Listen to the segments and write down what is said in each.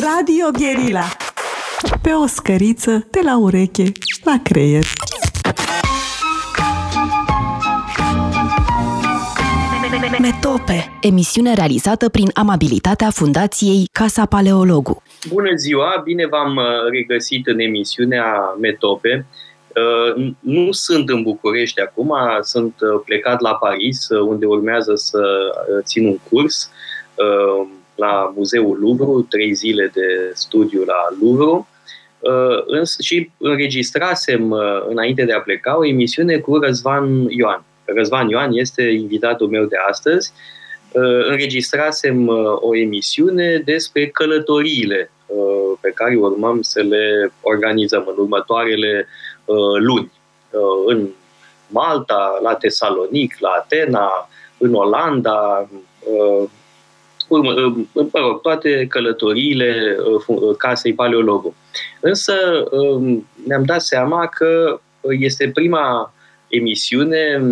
Radio Guerilla Pe o scăriță de la ureche la creier Metope, emisiune realizată prin amabilitatea Fundației Casa Paleologu. Bună ziua, bine v-am uh, regăsit în emisiunea Metope. Uh, nu sunt în București acum, sunt uh, plecat la Paris, unde urmează să țin un curs la Muzeul Louvre, trei zile de studiu la Louvre. Și înregistrasem, înainte de a pleca, o emisiune cu Răzvan Ioan. Răzvan Ioan este invitatul meu de astăzi. Înregistrasem o emisiune despre călătoriile pe care urmăm să le organizăm în următoarele luni. În Malta, la Tesalonic, la Atena, în Olanda, urmă, mă rog, toate călătoriile casei paleologu. Însă ne-am dat seama că este prima emisiune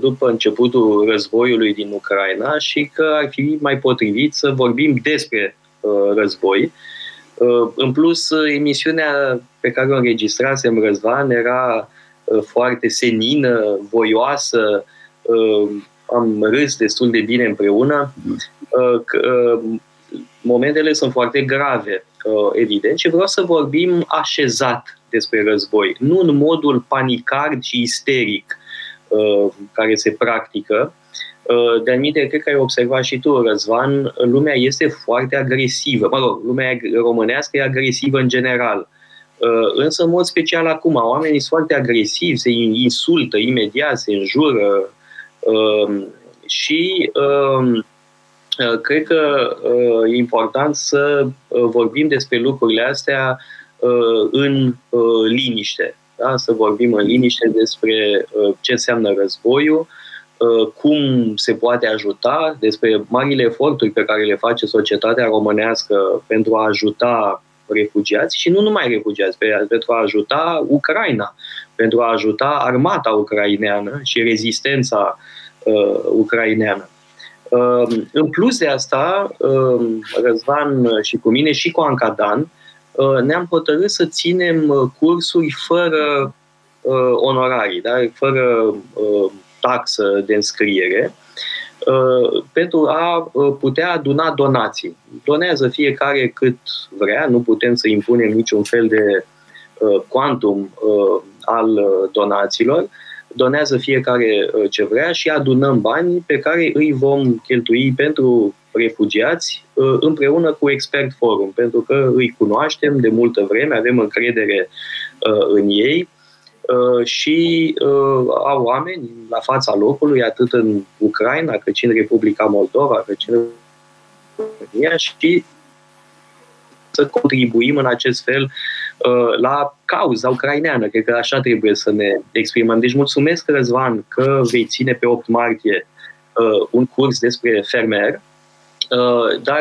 după începutul războiului din Ucraina și că ar fi mai potrivit să vorbim despre război. În plus, emisiunea pe care o înregistrasem Răzvan era foarte senină, voioasă, am râs destul de bine împreună. Momentele sunt foarte grave, evident, și vreau să vorbim așezat despre război, nu în modul panicard și isteric care se practică. De anumite, cred că ai observat și tu, Răzvan, lumea este foarte agresivă. Mă rog, lumea românească e agresivă în general. Însă, în mod special acum, oamenii sunt foarte agresivi, se insultă imediat, se înjură și cred că e important să vorbim despre lucrurile astea în liniște. Da? Să vorbim în liniște despre ce înseamnă războiul, cum se poate ajuta, despre marile eforturi pe care le face societatea românească pentru a ajuta refugiați și nu numai refugiați, pentru a ajuta Ucraina, pentru a ajuta armata ucraineană și rezistența uh, ucraineană. Uh, în plus de asta, uh, Răzvan și cu mine și cu Ancadan uh, ne-am hotărât să ținem cursuri fără uh, onorarii, da? fără uh, taxă de înscriere, uh, pentru a uh, putea aduna donații. Donează fiecare cât vrea, nu putem să impunem niciun fel de uh, quantum al donațiilor, donează fiecare ce vrea și adunăm bani pe care îi vom cheltui pentru refugiați împreună cu Expert Forum, pentru că îi cunoaștem de multă vreme, avem încredere în ei Uh, și uh, au oameni la fața locului, atât în Ucraina, cât și în Republica Moldova, cât și în România și să contribuim în acest fel uh, la cauza ucraineană. Cred că așa trebuie să ne exprimăm. Deci mulțumesc, Răzvan, că vei ține pe 8 martie un curs despre fermer, dar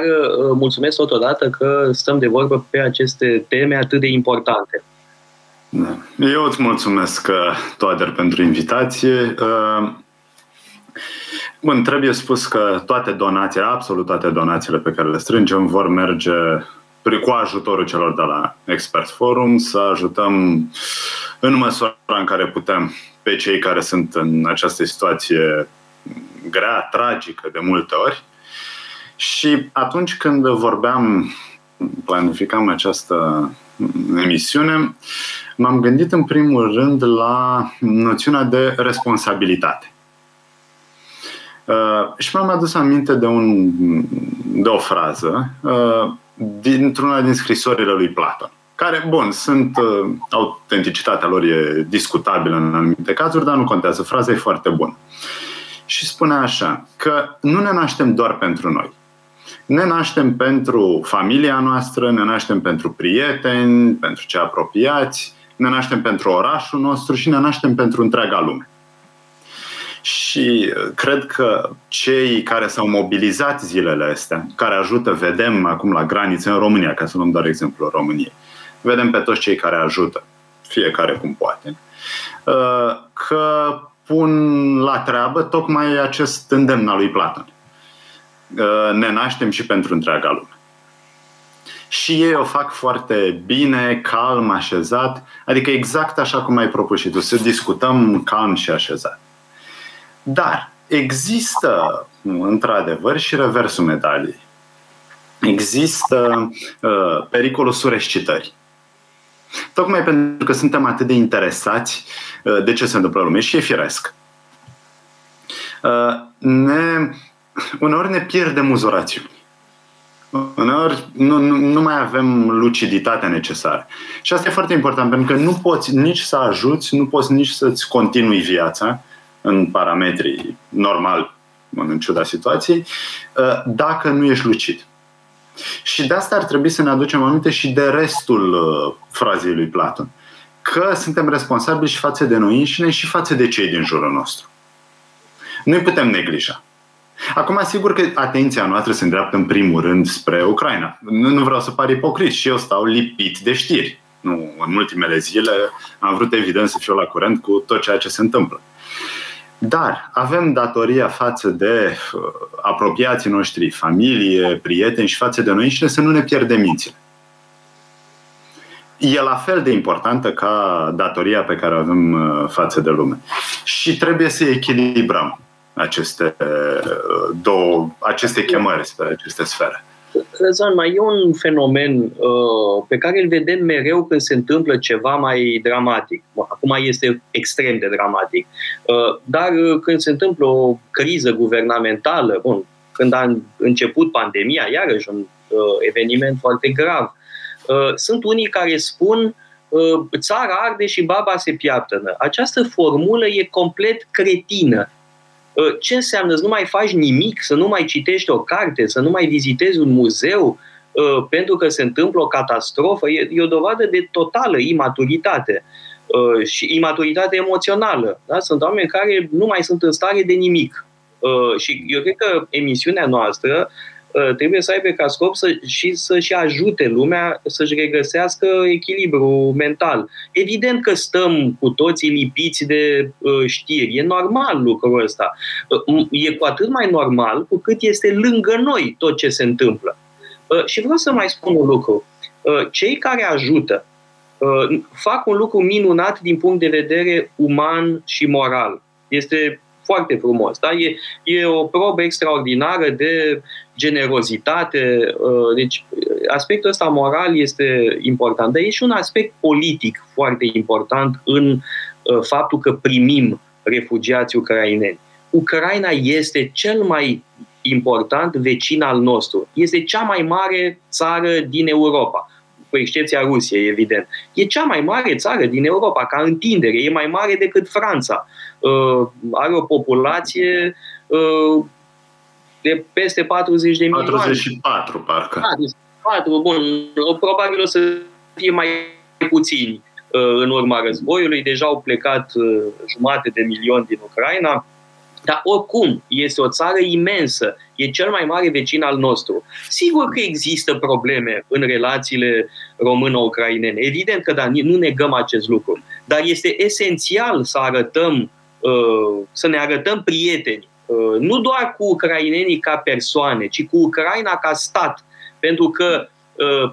mulțumesc totodată că stăm de vorbă pe aceste teme atât de importante. Da. Eu îți mulțumesc, uh, Toader, pentru invitație. Uh, bun, trebuie spus că toate donațiile, absolut toate donațiile pe care le strângem, vor merge cu ajutorul celor de la Expert Forum, să ajutăm în măsura în care putem pe cei care sunt în această situație grea, tragică de multe ori. Și atunci când vorbeam, planificam această emisiune, m-am gândit în primul rând la noțiunea de responsabilitate. Uh, și m-am adus aminte de, un, de o frază uh, dintr-una din scrisorile lui Platon, care, bun, sunt, uh, autenticitatea lor e discutabilă în anumite cazuri, dar nu contează, fraza e foarte bună. Și spune așa, că nu ne naștem doar pentru noi. Ne naștem pentru familia noastră, ne naștem pentru prieteni, pentru cei apropiați, ne naștem pentru orașul nostru și ne naștem pentru întreaga lume. Și uh, cred că cei care s-au mobilizat zilele astea, care ajută, vedem acum la granițe în România, ca să luăm doar exemplul României, vedem pe toți cei care ajută, fiecare cum poate, uh, că pun la treabă tocmai acest îndemn al lui Platon. Uh, ne naștem și pentru întreaga lume. și ei o fac foarte bine, calm, așezat, adică exact așa cum ai propus și tu, să discutăm calm și așezat. Dar există, într-adevăr, și reversul medaliei. Există uh, pericolul surescitării. Tocmai pentru că suntem atât de interesați uh, de ce se întâmplă în lume și e firesc. Uh, ne, uneori ne pierdem uzorațiuni. Uneori nu, nu, nu mai avem luciditatea necesară. Și asta e foarte important, pentru că nu poți nici să ajuți, nu poți nici să-ți continui viața în parametrii normal, în ciuda situației, uh, dacă nu ești lucid. Și de asta ar trebui să ne aducem aminte și de restul uh, frazei lui Platon. Că suntem responsabili și față de noi înșine și față de cei din jurul nostru. Nu putem neglija. Acum, sigur că atenția noastră se îndreaptă în primul rând spre Ucraina. Nu, nu vreau să par ipocrit și eu stau lipit de știri. Nu, în ultimele zile am vrut evident să fiu la curent cu tot ceea ce se întâmplă. Dar avem datoria față de uh, apropiații noștri, familie, prieteni și față de noi și să nu ne pierdem mințile. E la fel de importantă ca datoria pe care o avem uh, față de lume. Și trebuie să echilibrăm aceste uh, două, aceste chemări spre aceste sfere. Răzvan, mai e un fenomen uh, pe care îl vedem mereu când se întâmplă ceva mai dramatic. Acum este extrem de dramatic. Uh, dar uh, când se întâmplă o criză guvernamentală, bun, când a început pandemia, iarăși un uh, eveniment foarte grav, uh, sunt unii care spun uh, țara arde și baba se piaptănă. Această formulă e complet cretină Ă, ce înseamnă să nu mai faci nimic, să nu mai citești o carte, să nu mai vizitezi un muzeu ă, pentru că se întâmplă o catastrofă, e, o dovadă de totală imaturitate ă, și imaturitate emoțională. Da? Sunt oameni care nu mai sunt în stare de nimic. Și eu cred că emisiunea noastră Uh, trebuie să aibă ca scop să, și să-și ajute lumea să-și regăsească echilibru mental. Evident că stăm cu toții lipiți de uh, știri. E normal lucrul ăsta. Uh, e cu atât mai normal cu cât este lângă noi tot ce se întâmplă. Uh, și vreau să mai spun un lucru. Uh, cei care ajută uh, fac un lucru minunat din punct de vedere uman și moral. Este foarte frumos. Da? E, e o probă extraordinară de generozitate. Uh, deci, aspectul ăsta moral este important, dar e și un aspect politic foarte important în uh, faptul că primim refugiați ucraineni. Ucraina este cel mai important vecin al nostru. Este cea mai mare țară din Europa cu excepția Rusiei, evident. E cea mai mare țară din Europa, ca întindere, e mai mare decât Franța. Uh, are o populație uh, de peste 40 de milioane. 44, parcă. 44, ah, bun. Probabil o să fie mai puțini uh, în urma războiului. Deja au plecat uh, jumate de milion din Ucraina. Dar oricum, este o țară imensă, e cel mai mare vecin al nostru. Sigur că există probleme în relațiile română-ucrainene, evident că da, nu negăm acest lucru, dar este esențial să arătăm, uh, să ne arătăm prieteni, uh, nu doar cu ucrainenii ca persoane, ci cu Ucraina ca stat, pentru că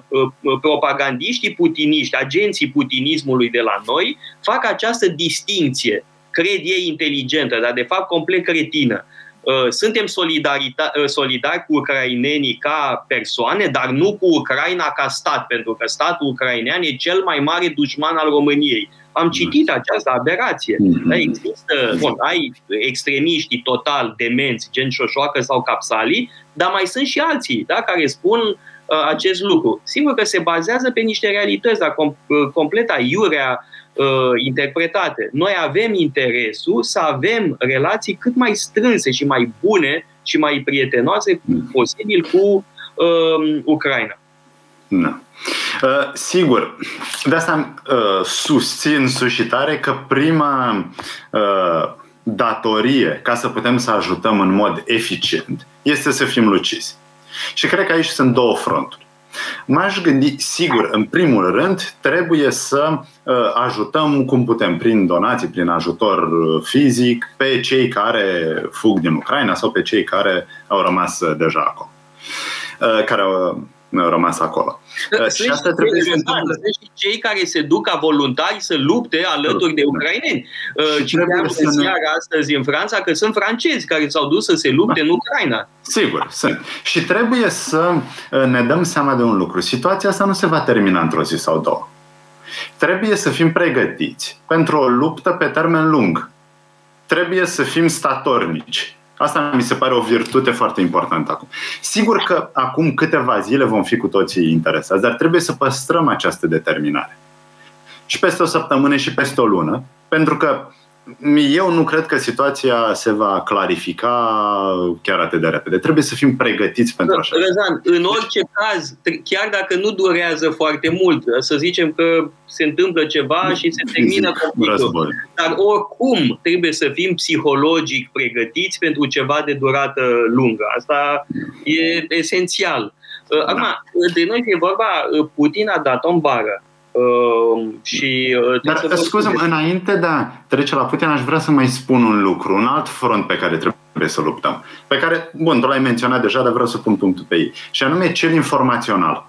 uh, propagandiștii putiniști, agenții putinismului de la noi, fac această distinție cred ei inteligentă, dar de fapt complet cretină. Uh, suntem uh, solidari cu ucrainenii ca persoane, dar nu cu Ucraina ca stat, pentru că statul ucrainean e cel mai mare dușman al României. Am citit această aberație. Mhm. Da, există, bun, ai extremiștii total demenți, gen Șoșoacă sau Capsali, dar mai sunt și alții da, care spun uh, acest lucru. Sigur că se bazează pe niște realități, dar com- uh, complet aiurea uh, interpretate. Noi avem interesul să avem relații cât mai strânse și mai bune și mai prietenoase posibil cu uh, Ucraina. Da. Uh, sigur, de asta uh, susțin suscitare că prima uh, datorie ca să putem să ajutăm în mod eficient este să fim lucizi. Și cred că aici sunt două fronturi. M-aș gândi, sigur, în primul rând, trebuie să uh, ajutăm cum putem, prin donații, prin ajutor uh, fizic, pe cei care fug din Ucraina sau pe cei care au rămas uh, deja acolo. Care au, rămas acolo. Sunt și, asta trebuie să sunt și cei care se duc ca voluntari să lupte alături de ucraineni. Citeam în seara astăzi în Franța că sunt francezi care s-au dus să se lupte da. în Ucraina. Sigur, sunt. Și trebuie să ne dăm seama de un lucru. Situația asta nu se va termina într-o zi sau două. Trebuie să fim pregătiți pentru o luptă pe termen lung. Trebuie să fim statornici. Asta mi se pare o virtute foarte importantă acum. Sigur că acum câteva zile vom fi cu toții interesați, dar trebuie să păstrăm această determinare. Și peste o săptămână și peste o lună, pentru că eu nu cred că situația se va clarifica chiar atât de repede. Trebuie să fim pregătiți pentru așa. Răzan, în orice caz, chiar dacă nu durează foarte mult, să zicem că se întâmplă ceva și se termină conflictul, dar oricum trebuie să fim psihologic pregătiți pentru ceva de durată lungă. Asta e esențial. Da. Acum, de noi e vorba, Putin a dat o bară Uh, și uh, Dar, scuze înainte de a trece la Putin, aș vrea să mai spun un lucru, un alt front pe care trebuie să luptăm, pe care, bun, tu l-ai menționat deja, dar vreau să pun punctul pe ei, și anume cel informațional.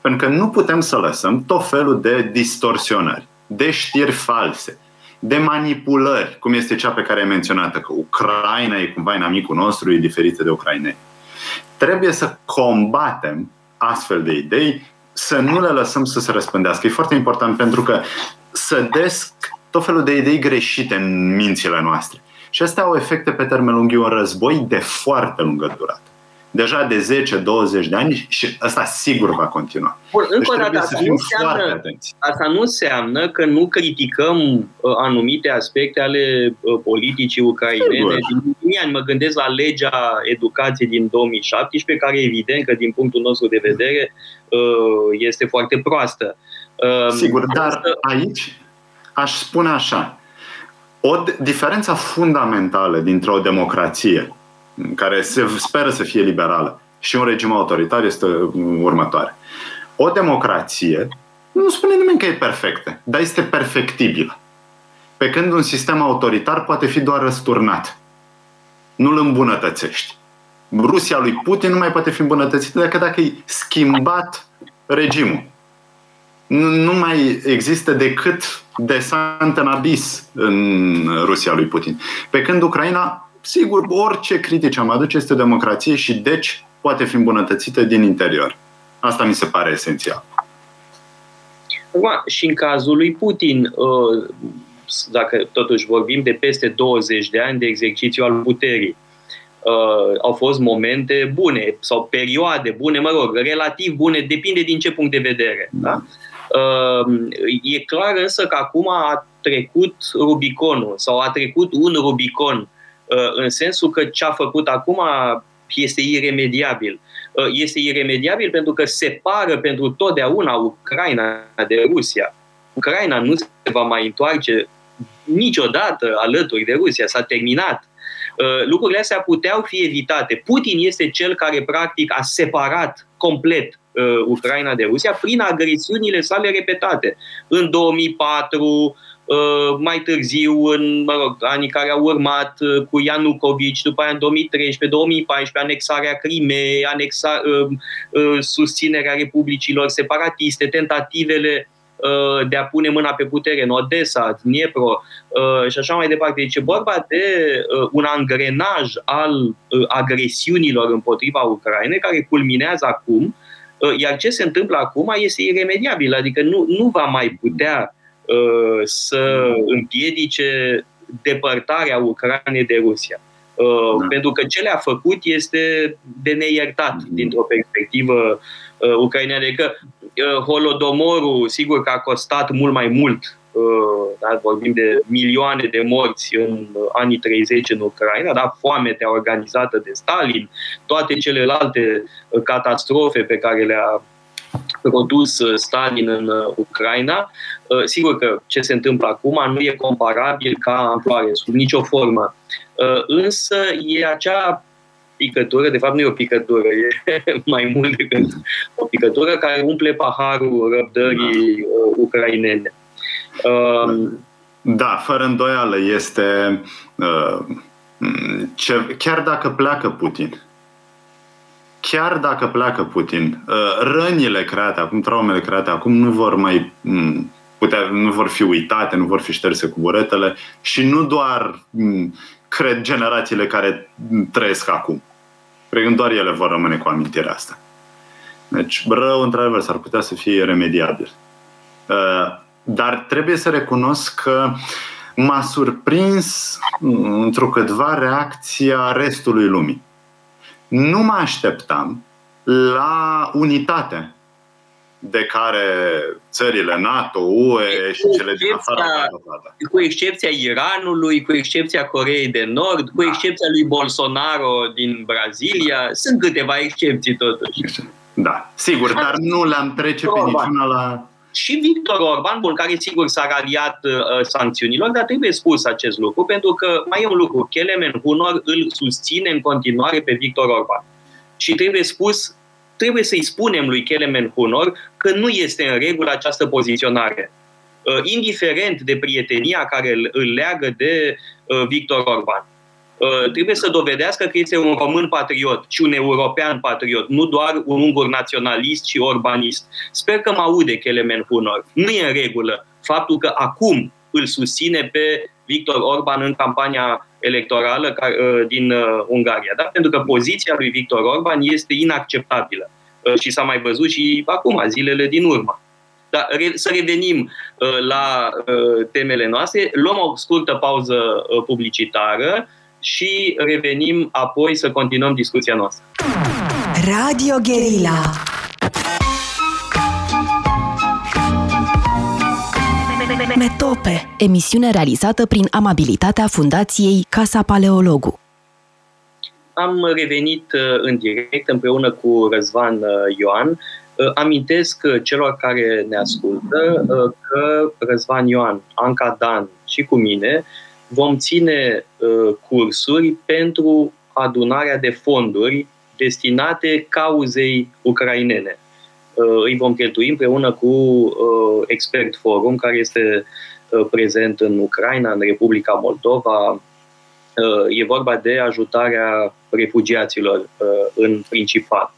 Pentru că nu putem să lăsăm tot felul de distorsionări, de știri false, de manipulări, cum este cea pe care ai menționat că Ucraina e cumva inamicul nostru, e diferită de Ucraineni. Trebuie să combatem astfel de idei să nu le lăsăm să se răspândească. E foarte important pentru că sădesc tot felul de idei greșite în mințile noastre. Și astea au efecte pe termen lung. E un război de foarte lungă durată deja de 10-20 de ani și asta sigur va continua. Bun, încă deci o dată, asta, nu înseamnă, asta nu înseamnă că nu criticăm uh, anumite aspecte ale uh, politicii ucrainene sigur. din ultimii ani. Mă gândesc la legea educației din 2017, care evident că din punctul nostru de vedere uh, este foarte proastă. Uh, sigur, dar aici aș spune așa. O diferență fundamentală dintre o democrație care se speră să fie liberală, și un regim autoritar este următoare. O democrație nu spune nimeni că e perfectă, dar este perfectibilă. Pe când un sistem autoritar poate fi doar răsturnat. Nu îl îmbunătățești. Rusia lui Putin nu mai poate fi îmbunătățită decât dacă e schimbat regimul. Nu, nu mai există decât desant în abis în Rusia lui Putin. Pe când Ucraina sigur, orice critici am aduce este democrație și deci poate fi îmbunătățită din interior. Asta mi se pare esențial. și în cazul lui Putin, uh, dacă totuși vorbim de peste 20 de ani de exercițiu al puterii, uh, au fost momente bune sau perioade bune, mă rog, relativ bune, depinde din ce punct de vedere. Da? Uh, e clar însă că acum a trecut Rubiconul sau a trecut un Rubicon Uh, în sensul că ce a făcut acum este iremediabil. Uh, este iremediabil pentru că separă pentru totdeauna Ucraina de Rusia. Ucraina nu se va mai întoarce niciodată alături de Rusia. S-a terminat. Uh, lucrurile astea puteau fi evitate. Putin este cel care practic a separat complet Ucraina de Rusia prin agresiunile sale repetate. În 2004, Uh, mai târziu, în mă rog, anii care au urmat uh, cu Ianucovici, după aia în 2013-2014, anexarea Crimei, anexa, uh, susținerea republicilor separatiste, tentativele de a pune mâna pe putere în Odessa, Dniepro și așa mai departe. Deci e vorba de un angrenaj al agresiunilor împotriva Ucrainei care culminează acum, iar ce se întâmplă acum este iremediabil, adică nu, nu va mai putea Uh, să împiedice depărtarea Ucrainei de Rusia. Uh, da. Pentru că ce le-a făcut este de neiertat mm. dintr-o perspectivă uh, ucraineană. Adică Holodomorul, sigur că a costat mult mai mult da, vorbim de milioane de morți în anii 30 în Ucraina, da, foametea organizată de Stalin, toate celelalte catastrofe pe care le-a produs uh, Stalin în uh, Ucraina. Uh, sigur că ce se întâmplă acum nu e comparabil ca amploare, sub nicio formă. Însă e acea picătură, de fapt nu e o picătură, e mai mult decât o picătură care umple paharul răbdării ucrainene. Da, fără îndoială este ce, chiar dacă pleacă Putin, chiar dacă pleacă Putin, uh, rănile create acum, traumele create acum nu vor mai mm, putea, nu vor fi uitate, nu vor fi șterse cu buretele și nu doar, mm, cred, generațiile care trăiesc acum. Cred că doar ele vor rămâne cu amintirea asta. Deci, rău, într-adevăr, s-ar putea să fie remediabil. Uh, dar trebuie să recunosc că m-a surprins mm, într-o reacția restului lumii. Nu mă așteptam la unitate de care țările NATO, UE și cele din afară Cu excepția Iranului, cu excepția Coreei de Nord, cu da. excepția lui Bolsonaro din Brazilia, sunt câteva excepții totuși. Da, sigur, dar nu le-am trece pe niciuna la... Și Victor Orban, bun, care sigur s-a raliat uh, sancțiunilor, dar trebuie spus acest lucru, pentru că mai e un lucru, Kelemen Hunor îl susține în continuare pe Victor Orban. Și trebuie spus trebuie să-i spunem lui Kelemen Hunor că nu este în regulă această poziționare. Uh, indiferent de prietenia care îl leagă de uh, Victor Orban. Uh, trebuie să dovedească că este un român patriot și un european patriot, nu doar un ungur naționalist și urbanist. Sper că mă aude Kelemen Hunor. Nu e în regulă faptul că acum îl susține pe Victor Orban în campania electorală uh, din uh, Ungaria. Da? Pentru că poziția lui Victor Orban este inacceptabilă uh, și s-a mai văzut și acum, zilele din urmă. Dar să revenim la temele noastre, luăm o scurtă pauză publicitară și revenim apoi să continuăm discuția noastră. Radio Guerilla Metope, emisiune realizată prin amabilitatea Fundației Casa Paleologu. Am revenit uh, în direct împreună cu Răzvan uh, Ioan. Uh, amintesc celor care ne ascultă că Răzvan Ioan, Anca Dan și cu mine vom ține cursuri pentru adunarea de fonduri destinate cauzei ucrainene. Uh, îi vom cheltui împreună cu uh, Expert Forum, care este uh, prezent în Ucraina, în Republica Moldova. E vorba de ajutarea refugiaților în principal.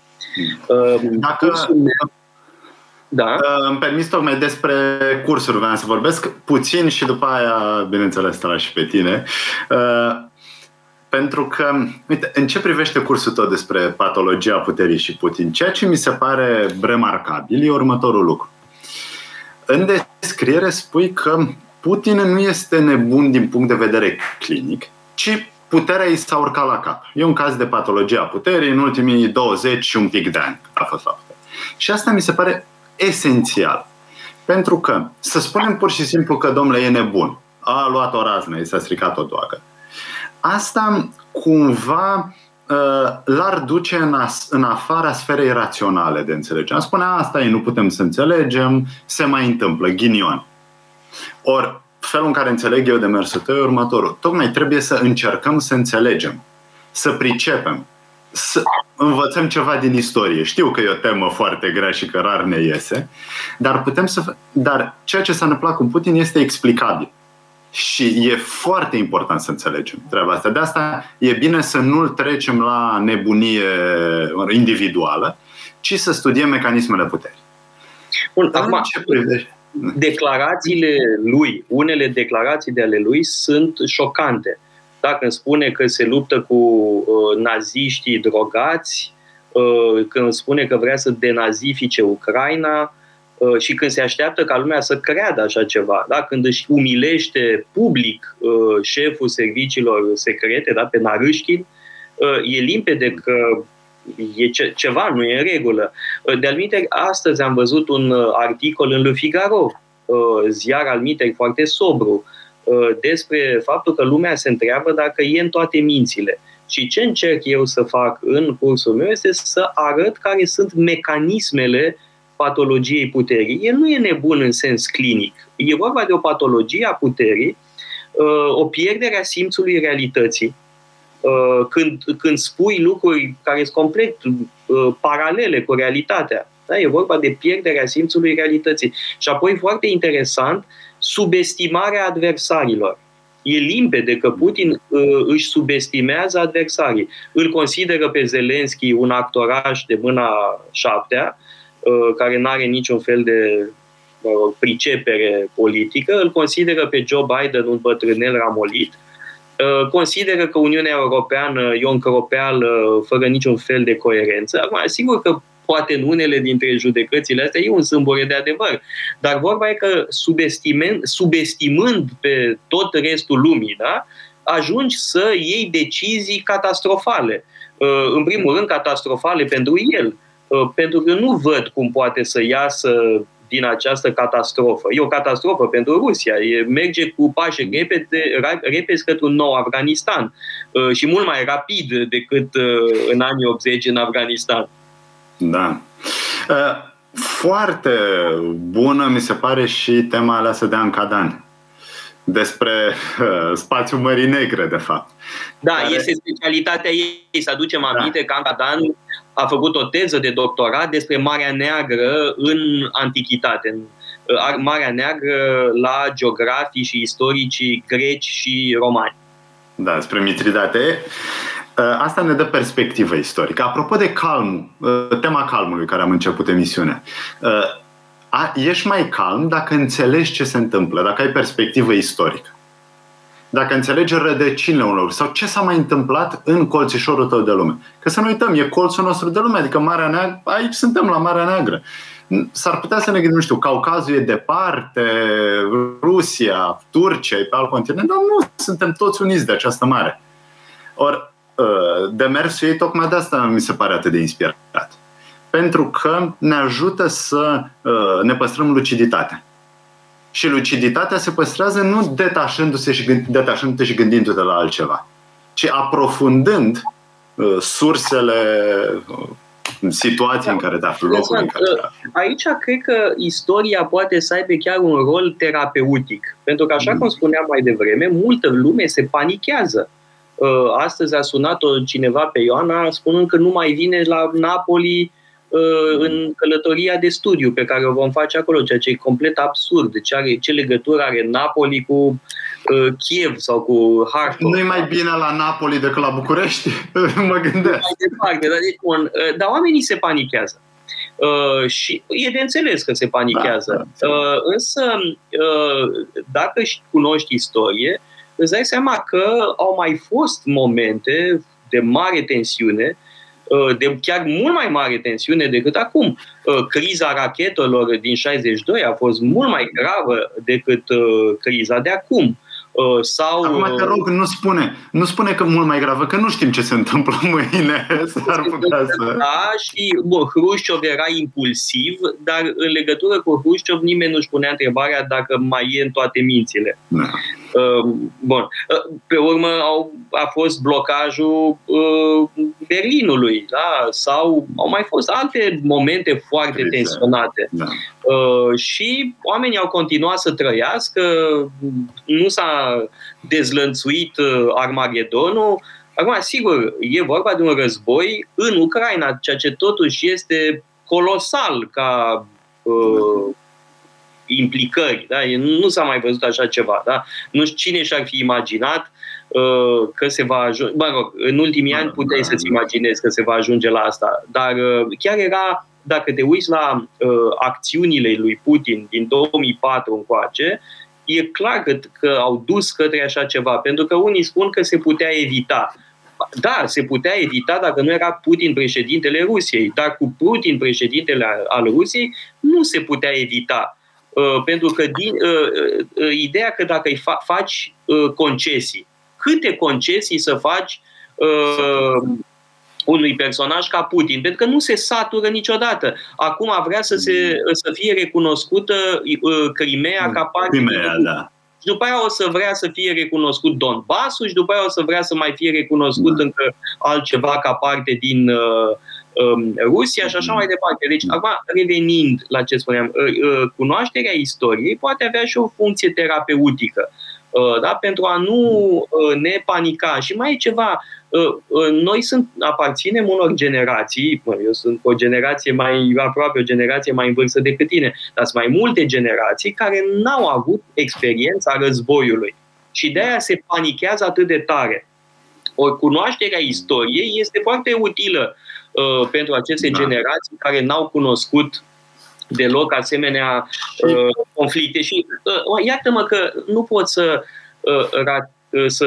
Dacă, da. Îmi permis tocmai despre cursuri, vreau să vorbesc puțin și după aia, bineînțeles, te și pe tine. Pentru că, uite, în ce privește cursul tău despre patologia puterii și Putin, ceea ce mi se pare remarcabil e următorul lucru. În descriere spui că Putin nu este nebun din punct de vedere clinic, ci puterea îi s-a urcat la cap. E un caz de patologie a puterii în ultimii 20 și un pic de ani a fost la putere. Și asta mi se pare esențial. Pentru că să spunem pur și simplu că domnule e nebun, a luat o raznă, i s-a stricat o doagă asta cumva uh, l-ar duce în, as, în afara sferei raționale de înțelegere. Am spune asta e, nu putem să înțelegem, se mai întâmplă, ghinion. Ori, felul în care înțeleg eu de mersul tău e următorul. Tocmai trebuie să încercăm să înțelegem, să pricepem, să învățăm ceva din istorie. Știu că e o temă foarte grea și că rar ne iese, dar putem să. Dar ceea ce s-a întâmplat cu Putin este explicabil. Și e foarte important să înțelegem treaba asta. De asta e bine să nu-l trecem la nebunie individuală, ci să studiem mecanismele puterii. Bun, acum, ce declarațiile lui, unele declarații de ale lui sunt șocante. Dacă îmi spune că se luptă cu uh, naziștii drogați, uh, când spune că vrea să denazifice Ucraina, Uh, și când se așteaptă ca lumea să creadă așa ceva, da? când își umilește public uh, șeful serviciilor secrete, da? pe Narâșchin, uh, e limpede că e ce, ceva, nu e în regulă. De-al astăzi am văzut un articol în Le Figaro, ziar al mitei foarte sobru, despre faptul că lumea se întreabă dacă e în toate mințile. Și ce încerc eu să fac în cursul meu este să arăt care sunt mecanismele uh, patologiei puterii. El nu e nebun în sens clinic. E vorba de o patologie a puterii, uh, o pierdere a simțului realității. Uh, când, când spui lucruri care sunt complet uh, paralele cu realitatea, da? e vorba de pierderea simțului realității. Și apoi, foarte interesant, subestimarea adversarilor. E limpede că Putin își subestimează adversarii. Îl consideră pe Zelenski un actoraș de mâna șaptea, care nu are niciun fel de pricepere politică, îl consideră pe Joe Biden un bătrânel ramolit, consideră că Uniunea Europeană e o încropeală fără niciun fel de coerență. Acum, sigur că poate în unele dintre judecățile astea e un sâmbure de adevăr. Dar vorba e că subestimând, subestimând pe tot restul lumii, da, ajungi să iei decizii catastrofale. În primul rând, catastrofale pentru el, pentru că nu văd cum poate să iasă din această catastrofă. E o catastrofă pentru Rusia. E, merge cu pași repede, repede către un nou Afganistan uh, și mult mai rapid decât uh, în anii 80 în Afganistan. Da. Uh, foarte bună mi se pare și tema aleasă de Ancadan despre uh, spațiul Mării Negre, de fapt. Da, care... este specialitatea ei. Să aducem aminte da. că Ancadan a făcut o teză de doctorat despre Marea Neagră în Antichitate, în uh, Marea Neagră la geografii și istoricii greci și romani. Da, spre Mitridate. Uh, asta ne dă perspectivă istorică. Apropo de calm, uh, tema calmului care am început emisiunea. Ești mai calm dacă înțelegi ce se întâmplă, dacă ai perspectivă istorică dacă înțelegi rădăcinile unor sau ce s-a mai întâmplat în colțișorul tău de lume. Că să nu uităm, e colțul nostru de lume, adică Marea Neagră, aici suntem la Marea Neagră. S-ar putea să ne gândim, nu știu, Caucazul e departe, Rusia, Turcia e pe alt continent, dar nu, suntem toți uniți de această mare. Ori, ă, demersul ei tocmai de asta mi se pare atât de inspirat. Pentru că ne ajută să ă, ne păstrăm luciditatea și luciditatea se păstrează nu detașându-se și, gând, detașându-te și gândindu-te la altceva, ci aprofundând uh, sursele uh, situații da. în care te afli, locul în care te afli. Aici cred că istoria poate să aibă chiar un rol terapeutic. Pentru că, așa mm. cum spuneam mai devreme, multă lume se panichează. Uh, astăzi a sunat-o cineva pe Ioana spunând că nu mai vine la Napoli Uh, în călătoria de studiu pe care o vom face acolo, ceea ce e complet absurd. Ce, are, ce legătură are Napoli cu uh, Kiev sau cu Harkov? Nu-i mai bine la Napoli decât la București? mă gândesc. Mai departe, dar, deci, un, uh, dar oamenii se panichează. Uh, și e de înțeles că se panichează. Da, da, uh, însă, uh, dacă cunoști istorie, îți dai seama că au mai fost momente de mare tensiune uh, Uh, de chiar mult mai mare tensiune decât acum. Uh, criza rachetelor din 62 a fost mult mai gravă decât uh, criza de acum. Sau... Acum te rog, nu spune, nu spune că mult mai gravă, că nu știm ce se întâmplă mâine. S-ar putea să... Da, și bun, Hrușciov era impulsiv, dar în legătură cu Hrușciov nimeni nu-și punea întrebarea dacă mai e în toate mințile. Da. Ehm, bun. Ehm, pe urmă au, a fost blocajul uh, Berlinului, da? sau au mai fost alte momente foarte Crize. tensionate. Da. Uh, și oamenii au continuat să trăiască, nu s-a dezlănțuit uh, Armagedonul. Acum, sigur, e vorba de un război în Ucraina, ceea ce totuși este colosal ca uh, implicări. Da? Nu s-a mai văzut așa ceva. Da? Nu știu cine și-ar fi imaginat uh, că se va ajunge. Mă rog, în ultimii ani puteai să-ți imaginezi că se va ajunge la asta. Dar uh, chiar era, dacă te uiți la uh, acțiunile lui Putin din 2004 încoace, e clar că, că au dus către așa ceva. Pentru că unii spun că se putea evita. Da, se putea evita dacă nu era Putin președintele Rusiei, dar cu Putin președintele al Rusiei nu se putea evita. Uh, pentru că din, uh, uh, ideea că dacă îi fa- faci concesii, câte concesii să faci unui personaj ca Putin, pentru că nu se satură niciodată. Acum vrea să, se, să fie recunoscută Crimea ca parte Crimea, da. Și după aia o să vrea să fie recunoscut Donbassul și după aia o să vrea să mai fie recunoscut da. încă altceva ca parte din uh, Um, Rusia și așa mai departe. Deci, acum, revenind la ce spuneam, uh, uh, cunoașterea istoriei poate avea și o funcție terapeutică. Uh, da? Pentru a nu ne panica. Și mai e ceva, noi sunt, aparținem unor generații, eu sunt o generație mai aproape, o generație mai în vârstă decât tine, dar sunt mai multe generații care n-au avut experiența războiului. Și de aia se panichează atât de tare. O cunoașterea istoriei este foarte utilă uh, pentru aceste da. generații care n-au cunoscut deloc asemenea uh, conflicte. Și uh, iată-mă că nu pot să, uh, ra- uh, să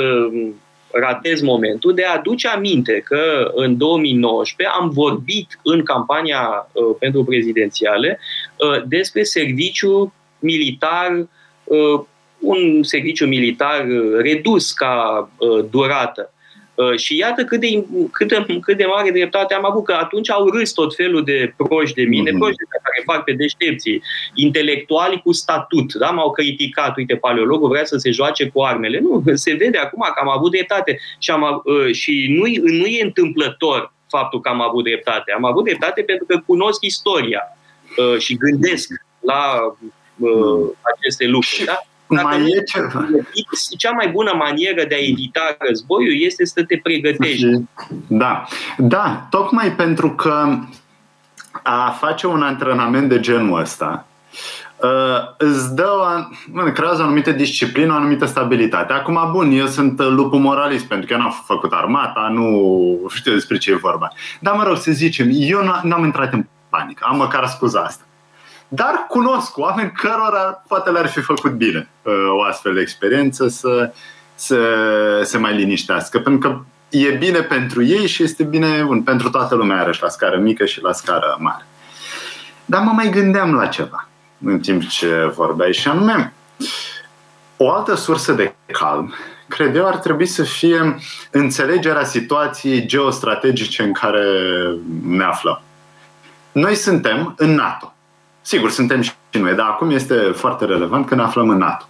ratez momentul de a aduce aminte că în 2019 am vorbit în campania uh, pentru prezidențiale uh, despre serviciu militar, uh, un serviciu militar uh, redus ca uh, durată. Uh, și iată cât de, cât, de, cât de mare dreptate am avut, că atunci au râs tot felul de proști de mine, mm-hmm. proști de care fac pe deștepții, intelectuali cu statut, da? m-au criticat, uite, paleologul vrea să se joace cu armele. Nu, se vede acum că am avut dreptate și, am, uh, și nu, nu e întâmplător faptul că am avut dreptate. Am avut dreptate pentru că cunosc istoria uh, și gândesc la mm. aceste lucruri. Da? Mai e ceva. Cea mai bună manieră de a evita războiul este să te pregătești. Da, da, tocmai pentru că a face un antrenament de genul ăsta uh, îți dă, o, creează o anumită disciplină, o anumită stabilitate. Acum, bun, eu sunt lupul moralist pentru că eu n-am făcut armata, nu știu despre ce e vorba. Dar, mă rog, să zicem, eu n-am intrat în panică, am măcar scuza asta. Dar cunosc oameni cărora poate le-ar fi făcut bine uh, o astfel de experiență să se, se mai liniștească. Pentru că e bine pentru ei și este bine bun, pentru toată lumea, are la scară mică și la scară mare. Dar mă mai gândeam la ceva în timp ce vorbeai și anume o altă sursă de calm cred eu ar trebui să fie înțelegerea situației geostrategice în care ne aflăm. Noi suntem în NATO. Sigur, suntem și noi, dar acum este foarte relevant că ne aflăm în NATO.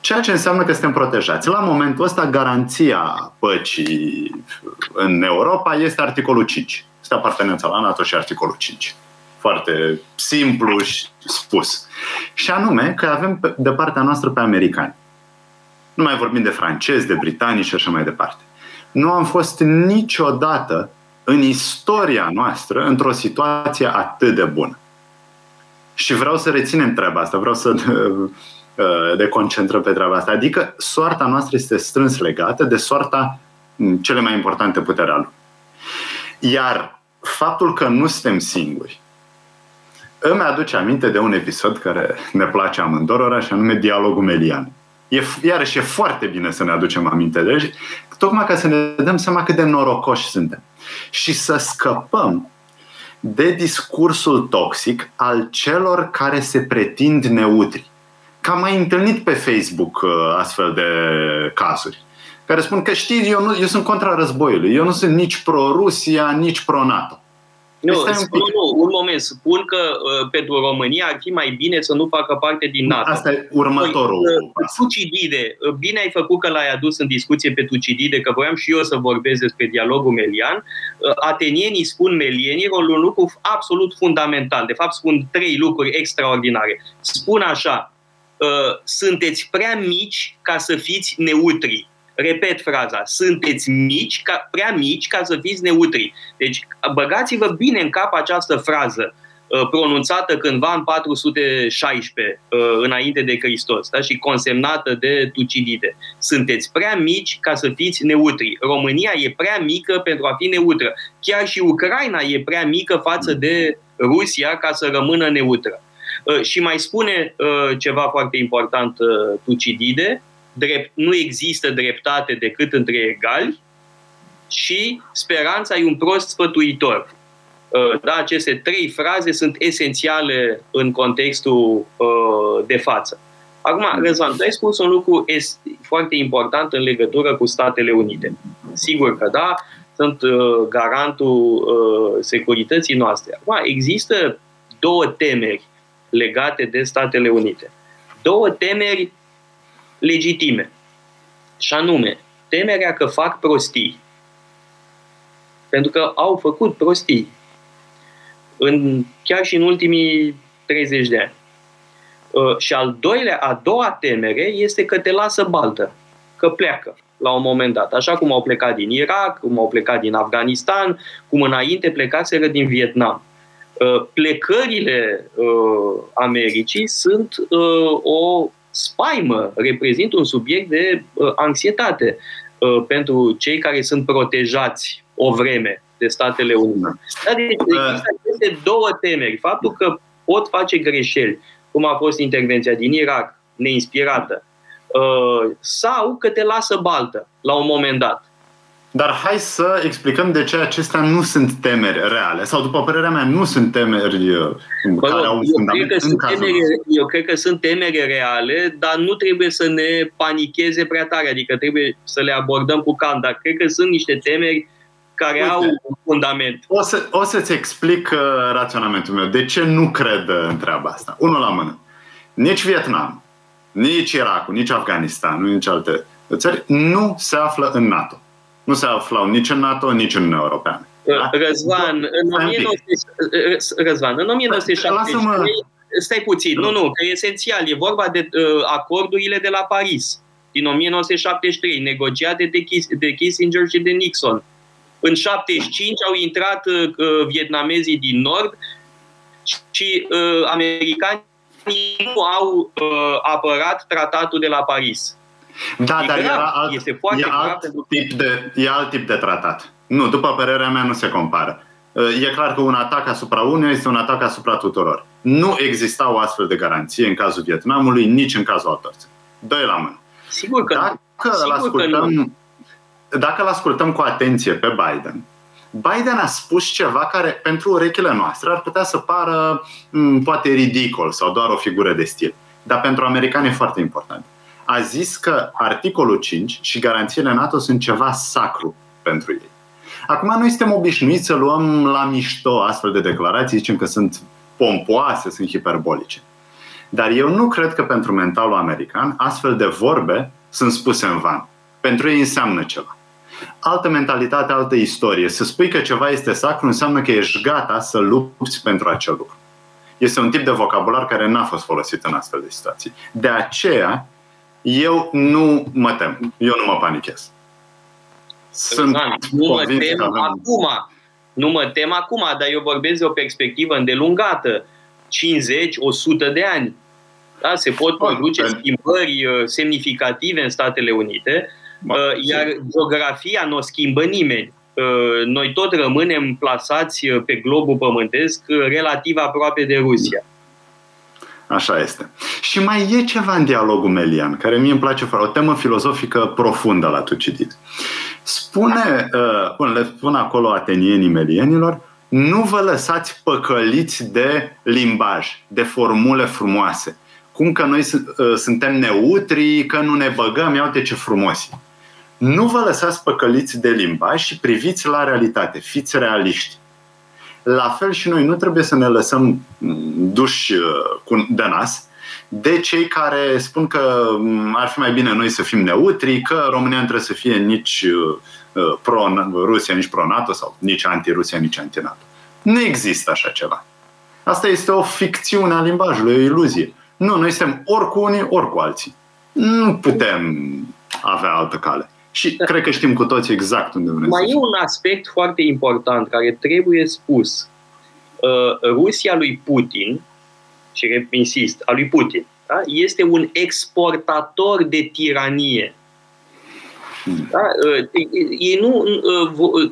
Ceea ce înseamnă că suntem protejați. La momentul ăsta, garanția păcii în Europa este articolul 5. Este apartenența la NATO și articolul 5. Foarte simplu și spus. Și anume că avem de partea noastră pe americani. Nu mai vorbim de francezi, de britanici și așa mai departe. Nu am fost niciodată în istoria noastră într-o situație atât de bună. Și vreau să reținem treaba asta, vreau să de concentrăm pe treaba asta. Adică soarta noastră este strâns legată de soarta cele mai importante puteri al Iar faptul că nu suntem singuri îmi aduce aminte de un episod care ne place amândorora și anume dialogul melian. E, iarăși e foarte bine să ne aducem aminte de el, tocmai ca să ne dăm seama cât de norocoși suntem. Și să scăpăm de discursul toxic al celor care se pretind neutri. Că am mai întâlnit pe Facebook uh, astfel de cazuri care spun că știți, eu, nu, eu sunt contra războiului, eu nu sunt nici pro-Rusia, nici pro-NATO. Nu, spun, un, nu, un moment. Spun că uh, pentru România ar fi mai bine să nu facă parte din NATO. Asta e următorul. Păi, uh, Tucidide, uh, bine ai făcut că l-ai adus în discuție pe Tucidide, că voiam și eu să vorbesc despre dialogul melian. Uh, atenienii spun melienilor un lucru absolut fundamental. De fapt, spun trei lucruri extraordinare. Spun așa, uh, sunteți prea mici ca să fiți neutri Repet fraza, sunteți mici, ca, prea mici ca să fiți neutri. Deci băgați-vă bine în cap această frază uh, pronunțată cândva în 416 uh, înainte de Hristos da? și consemnată de Tucidide. Sunteți prea mici ca să fiți neutri. România e prea mică pentru a fi neutră. Chiar și Ucraina e prea mică față de Rusia ca să rămână neutră. Uh, și mai spune ceva foarte important Tucidide, drept, nu există dreptate decât între egali și speranța e un prost sfătuitor. Uh, da, aceste trei fraze sunt esențiale în contextul uh, de față. Acum, Răzvan, tu ai spus un lucru foarte important în legătură cu Statele Unite. Sigur că da, sunt uh, garantul securității noastre. Acum, există două temeri legate de Statele Unite. Două temeri legitime. Și anume, temerea că fac prostii. Pentru că au făcut prostii. În, chiar și în ultimii 30 de ani. Uh, și al doilea, a doua temere este că te lasă baltă, că pleacă la un moment dat. Așa cum au plecat din Irak, cum au plecat din Afganistan, cum înainte plecaseră din Vietnam. Uh, plecările uh, Americii sunt o spaimă, reprezintă un subiect de uh, anxietate uh, pentru cei care sunt protejați o vreme de Statele Unite. Dar deci există aceste două temeri. Faptul că pot face greșeli, cum a fost intervenția din Irak, neinspirată, uh, sau că te lasă baltă la un moment dat. Dar hai să explicăm de ce acestea nu sunt temeri reale, sau după părerea mea nu sunt temeri uh, Bă, care au un fundament cred că în cazul temeri, Eu cred că sunt temeri reale, dar nu trebuie să ne panicheze prea tare, adică trebuie să le abordăm cu calm, dar cred că sunt niște temeri care Uite, au un fundament. O, să, o să-ți explic uh, raționamentul meu. De ce nu cred uh, în treaba asta? Unul la mână. Nici Vietnam, nici Irakul, nici Afganistan, nici alte țări nu se află în NATO. Nu se aflau nici în NATO, nici în Uniunea Europeană. Da? Răzvan, în, 19, Răzvan, în 1973, stai puțin, nu, nu, că e esențial, e vorba de uh, acordurile de la Paris din 1973, negociate de, Kiss, de Kissinger și de Nixon. În 75 au intrat uh, vietnamezii din nord și uh, americanii nu au uh, apărat tratatul de la Paris. Da, e dar grav. era alt, este foarte e, alt pentru... tip de, e alt tip de tratat. Nu, după părerea mea, nu se compară. Uh, e clar că un atac asupra unuia este un atac asupra tuturor. Nu exista o astfel de garanție în cazul Vietnamului, nici în cazul altor Doi la mână. Sigur că dacă sigur ascultăm, că nu. Dacă îl ascultăm cu atenție pe Biden, Biden a spus ceva care pentru urechile noastre ar putea să pară m, poate ridicol sau doar o figură de stil. Dar pentru americani e foarte important a zis că articolul 5 și garanțiile NATO sunt ceva sacru pentru ei. Acum noi suntem obișnuiți să luăm la mișto astfel de declarații, zicem că sunt pompoase, sunt hiperbolice. Dar eu nu cred că pentru mentalul american astfel de vorbe sunt spuse în van. Pentru ei înseamnă ceva. Altă mentalitate, altă istorie. Să spui că ceva este sacru înseamnă că ești gata să lupți pentru acel lucru. Este un tip de vocabular care n-a fost folosit în astfel de situații. De aceea, eu nu mă tem. Eu nu mă panichez. Sunt da, nu mă tem avem... acum. Nu mă tem acum, dar eu vorbesc de o perspectivă îndelungată. 50-100 de ani. Da? Se pot produce Bun, schimbări uh, semnificative în Statele Unite, Bun, uh, iar geografia nu o schimbă nimeni. Uh, noi tot rămânem plasați pe globul pământesc relativ aproape de Rusia. Așa este. Și mai e ceva în dialogul melian, care mie îmi place foarte, o temă filozofică profundă la Tucidid. Spune, uh, le spun acolo atenienii melienilor, nu vă lăsați păcăliți de limbaj, de formule frumoase. Cum că noi uh, suntem neutri, că nu ne băgăm, iau ce frumos Nu vă lăsați păcăliți de limbaj și priviți la realitate, fiți realiști. La fel și noi nu trebuie să ne lăsăm duși uh, de nas de cei care spun că mm, ar fi mai bine noi să fim neutri, că România nu trebuie să fie nici uh, uh, pro-Rusia, nici pro-NATO sau nici anti-Rusia, nici anti-NATO. Nu există așa ceva. Asta este o ficțiune a limbajului, o iluzie. Nu, noi suntem ori cu unii, ori cu alții. Nu putem avea altă cale. Și da. cred că știm cu toți exact unde vrem Mai e un aspect foarte important care trebuie spus. Uh, Rusia lui Putin, și insist, a lui Putin, da? este un exportator de tiranie. Hmm. Da? Uh, ei nu, uh,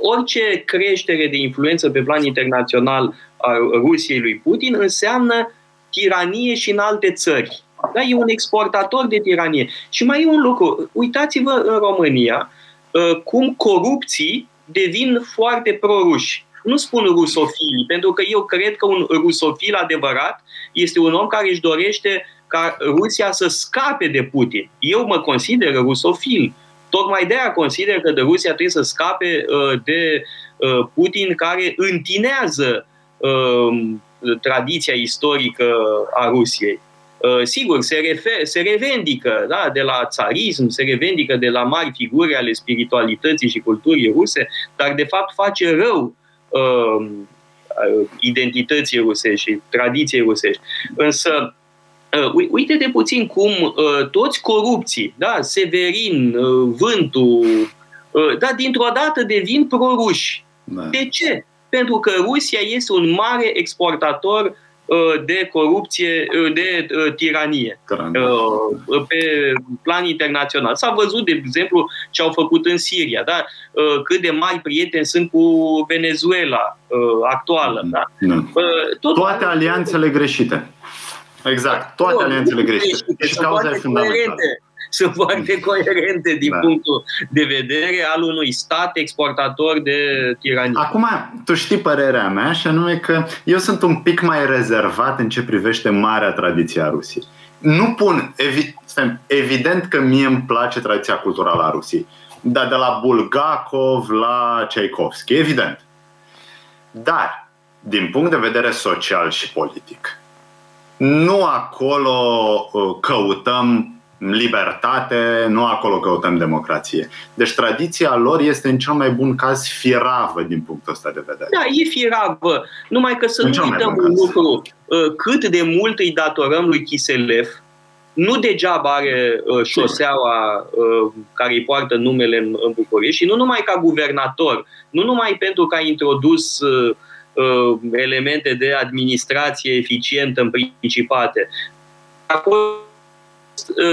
orice creștere de influență pe plan internațional a Rusiei lui Putin înseamnă tiranie și în alte țări. Da? E un exportator de tiranie. Și mai e un lucru. Uitați-vă în România uh, cum corupții devin foarte proruși. Nu spun rusofili, pentru că eu cred că un rusofil adevărat este un om care își dorește ca Rusia să scape de Putin. Eu mă consider rusofil. Tocmai de aia consider că de Rusia trebuie să scape uh, de uh, Putin care întinează tradiția istorică a Rusiei. Uh, sigur, se, refer, se revendică da, de la țarism, se revendică de la mari figuri ale spiritualității și culturii ruse, dar de fapt face rău uh, identității rusești și tradiției rusești. Însă, uh, uite de puțin cum uh, toți corupții, da, Severin, uh, Vântu, uh, da, dintr-o dată devin proruși. Da. De ce? Pentru că Rusia este un mare exportator uh, de corupție, uh, de tiranie pe plan internațional. S-a văzut, de exemplu, ce au făcut în Siria, da? cât de mari prieteni sunt cu Venezuela actuală. Da? Da. Tot Toate alianțele greșite. Exact, toate alianțele greșite. Și cauza e fundamentală sunt foarte coerente din da. punctul de vedere al unui stat exportator de tiranie. Acum, tu știi părerea mea și anume că eu sunt un pic mai rezervat în ce privește marea tradiție a Rusiei. Nu pun, evi, evident că mie îmi place tradiția culturală a Rusiei, dar de la Bulgakov la Tchaikovsky, evident. Dar, din punct de vedere social și politic, nu acolo uh, căutăm libertate, nu acolo căutăm democrație. Deci tradiția lor este în cel mai bun caz firavă din punctul ăsta de vedere. Da, e firavă. Numai că să în nu uităm un lucru. Uh, cât de mult îi datorăm lui Chiselev, nu degeaba are uh, șoseaua uh, care îi poartă numele în, în București și nu numai ca guvernator, nu numai pentru că a introdus uh, uh, elemente de administrație eficientă în principate. Acolo Uh,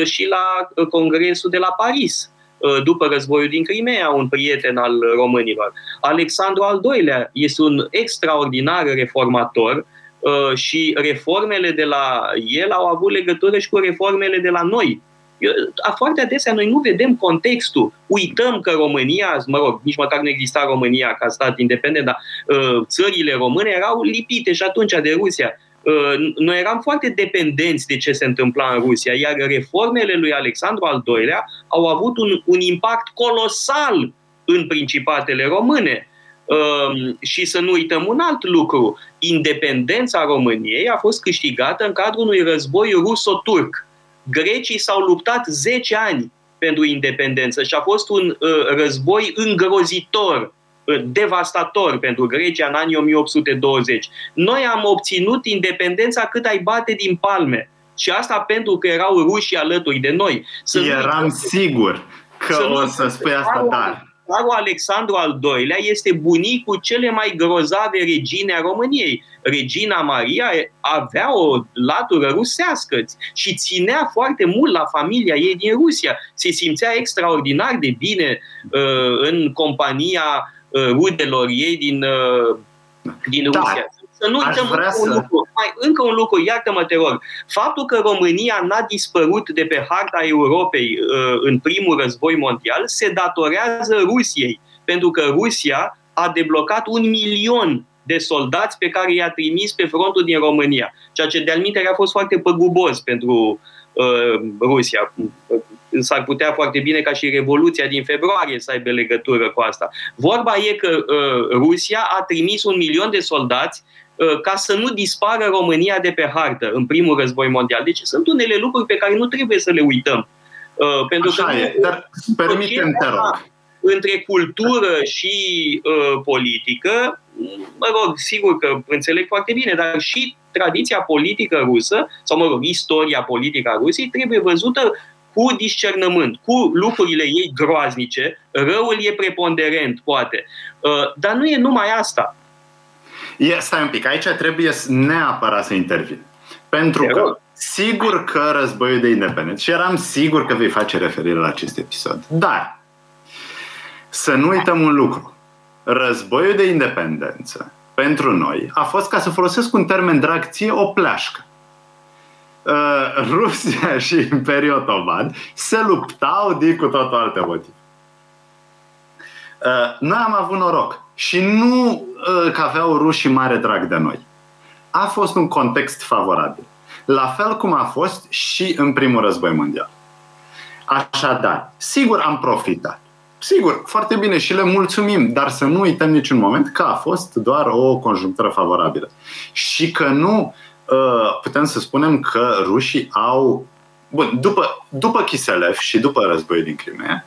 și la uh, Congresul de la Paris, uh, după războiul din Crimea, un prieten al românilor. Alexandru al II-lea este un extraordinar reformator și reformele de la el au avut legătură și cu reformele de la noi. Foarte adesea noi nu vedem contextul. Uităm că România, mă rog, nici măcar nu exista România ca stat independent, dar țările române erau lipite și atunci de Rusia. Uh, noi eram foarte dependenți de ce se întâmpla în Rusia, iar reformele lui Alexandru al II-lea au avut un, un impact colosal în principatele române. Um, și să nu uităm un alt lucru. Independența României a fost câștigată în cadrul unui război ruso-turc. Grecii s-au luptat 10 ani pentru independență și a fost un uh, război îngrozitor devastator pentru Grecia în anii 1820. Noi am obținut independența cât ai bate din palme. Și asta pentru că erau rușii alături de noi. Să Eram nu, sigur că să o să spui asta, dar... Carul Alexandru al II-lea este bunicul cele mai grozave regine a României. Regina Maria avea o latură rusească și ținea foarte mult la familia ei din Rusia. Se simțea extraordinar de bine uh, în compania Uh, rudelor ei din, uh, din da. Rusia. Să nu uităm încă să... un lucru. Mai, încă un lucru, iartă-mă, te rog. Faptul că România n-a dispărut de pe harta Europei uh, în primul război mondial se datorează Rusiei. Pentru că Rusia a deblocat un milion de soldați pe care i-a trimis pe frontul din România. Ceea ce de-al a fost foarte păgubos pentru uh, Rusia s-ar putea foarte bine ca și Revoluția din februarie să aibă legătură cu asta. Vorba e că uh, Rusia a trimis un milion de soldați uh, ca să nu dispară România de pe hartă în primul război mondial. Deci sunt unele lucruri pe care nu trebuie să le uităm. Uh, pentru Așa că e, dar permitem te rog. Între cultură și uh, politică, mă rog, sigur că înțeleg foarte bine, dar și tradiția politică rusă, sau mă rog, istoria politică a Rusiei, trebuie văzută cu discernământ, cu lucrurile ei groaznice, răul e preponderent, poate. Uh, dar nu e numai asta. E, stai un pic, aici trebuie neapărat să intervin. Pentru că, sigur că războiul de independență, și eram sigur că vei face referire la acest episod, dar să nu uităm un lucru. Războiul de independență, pentru noi, a fost, ca să folosesc un termen drag ție, o pleașcă. Uh, Rusia și Imperiul Otoman se luptau din cu totul alte motive. Uh, noi am avut noroc și nu uh, că aveau rușii mare drag de noi. A fost un context favorabil. La fel cum a fost și în primul război mondial. Așadar, sigur am profitat. Sigur, foarte bine și le mulțumim, dar să nu uităm niciun moment că a fost doar o conjunctură favorabilă. Și că nu Uh, putem să spunem că rușii au. Bun, după, după Chiselev și după războiul din Crimea,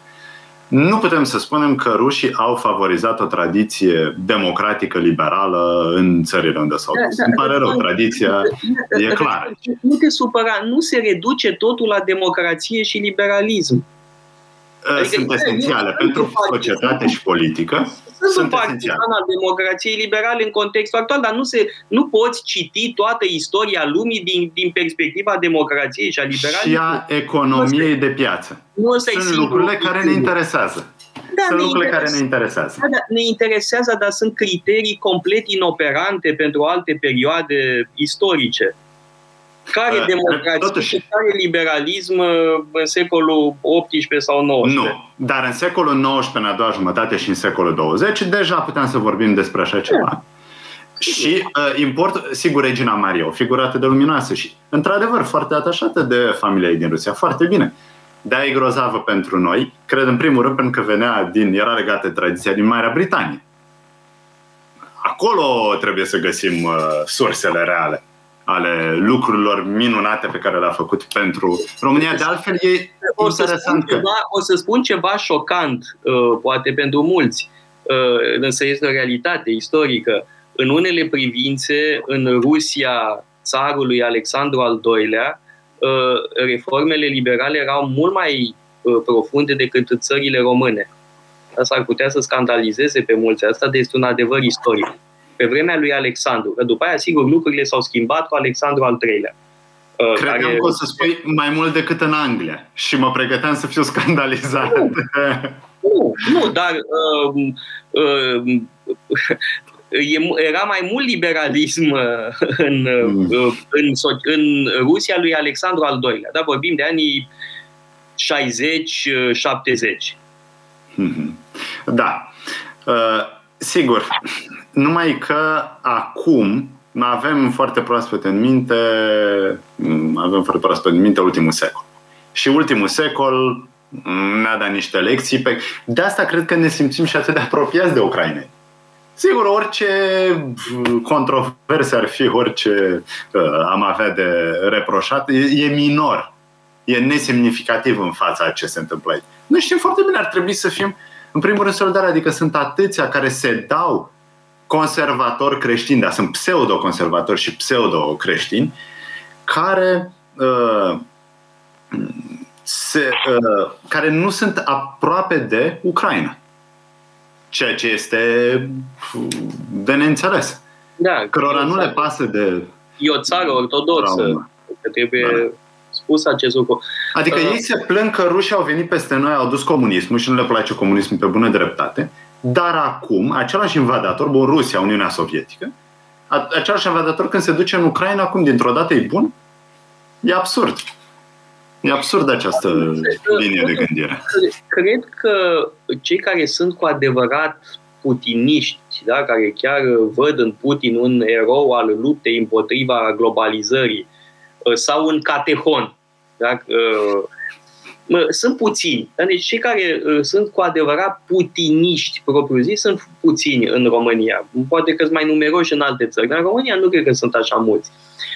nu putem să spunem că rușii au favorizat o tradiție democratică, liberală în țările unde s-au dus. Da, da, Îmi pare rău, tradiția da, e clară. Nu te supăra, nu se reduce totul la democrație și liberalism. Adică sunt esențiale pentru societate și politică. Să sunt, sunt un partizan al democrației liberale în contextul actual, dar nu, se, nu poți citi toată istoria lumii din, din perspectiva democrației și a liberalismului. Și a economiei de piață. Nu sunt lucrurile care ne interesează. Da, sunt lucrurile care ne interesează. Da, da, ne interesează, dar sunt criterii complet inoperante pentru alte perioade istorice. Care uh, democrație totuși, și care liberalism uh, în secolul XVIII sau XIX? Nu, dar în secolul XIX, în a doua jumătate și în secolul 20, deja puteam să vorbim despre așa ceva. Da. Și uh, import, sigur, Regina Maria, o figură atât de luminoasă și, într-adevăr, foarte atașată de familia din Rusia, foarte bine. Dar e grozavă pentru noi, cred în primul rând pentru că venea din, era legată de tradiția din Marea Britanie. Acolo trebuie să găsim uh, sursele reale ale lucrurilor minunate pe care le-a făcut pentru România. De altfel, e o să interesant. Spun ceva, o să spun ceva șocant, uh, poate pentru mulți, uh, însă este o realitate istorică. În unele privințe, în Rusia țarului Alexandru al II-lea, uh, reformele liberale erau mult mai profunde decât țările române. Asta ar putea să scandalizeze pe mulți. Asta este un adevăr istoric pe vremea lui Alexandru. Că după aia, sigur, lucrurile s-au schimbat cu Alexandru al III-lea. Uh, Credeam care... că o să spui mai mult decât în Anglia și mă pregăteam să fiu scandalizat. Nu, nu, dar uh, uh, era mai mult liberalism uh, în, mm. uh, în, în Rusia lui Alexandru al II-lea. Da? Vorbim de anii 60-70. Mm-hmm. Da. Uh, sigur, numai că acum avem foarte proaspăt în minte, avem foarte proaspăt în minte ultimul secol. Și ultimul secol ne-a dat niște lecții. Pe... De asta cred că ne simțim și atât de apropiați de Ucraina. Sigur, orice controverse ar fi, orice uh, am avea de reproșat, e, e minor. E nesemnificativ în fața a ce se întâmplă aici. Noi știm foarte bine, ar trebui să fim, în primul rând, solidari, adică sunt atâția care se dau conservatori creștini, dar sunt pseudo-conservatori și pseudo-creștini, care, uh, se, uh, care nu sunt aproape de Ucraina. Ceea ce este de neînțeles. Da, Cărora nu le pasă de. E o țară ortodoxă. Că trebuie da. spus acest lucru. Adică uh, ei se plâng că rușii au venit peste noi, au dus comunismul și nu le place comunismul pe bună dreptate dar acum, același invadator, bun, Rusia, Uniunea Sovietică, același invadator când se duce în Ucraina, acum dintr-o dată e bun? E absurd. E absurd această linie de gândire. Cred că cei care sunt cu adevărat putiniști, da, care chiar văd în Putin un erou al luptei împotriva globalizării sau un catehon, da, mă, sunt puțini. Deci cei care uh, sunt cu adevărat putiniști propriu zis sunt puțini în România. Poate că sunt mai numeroși în alte țări, dar în România nu cred că sunt așa mulți.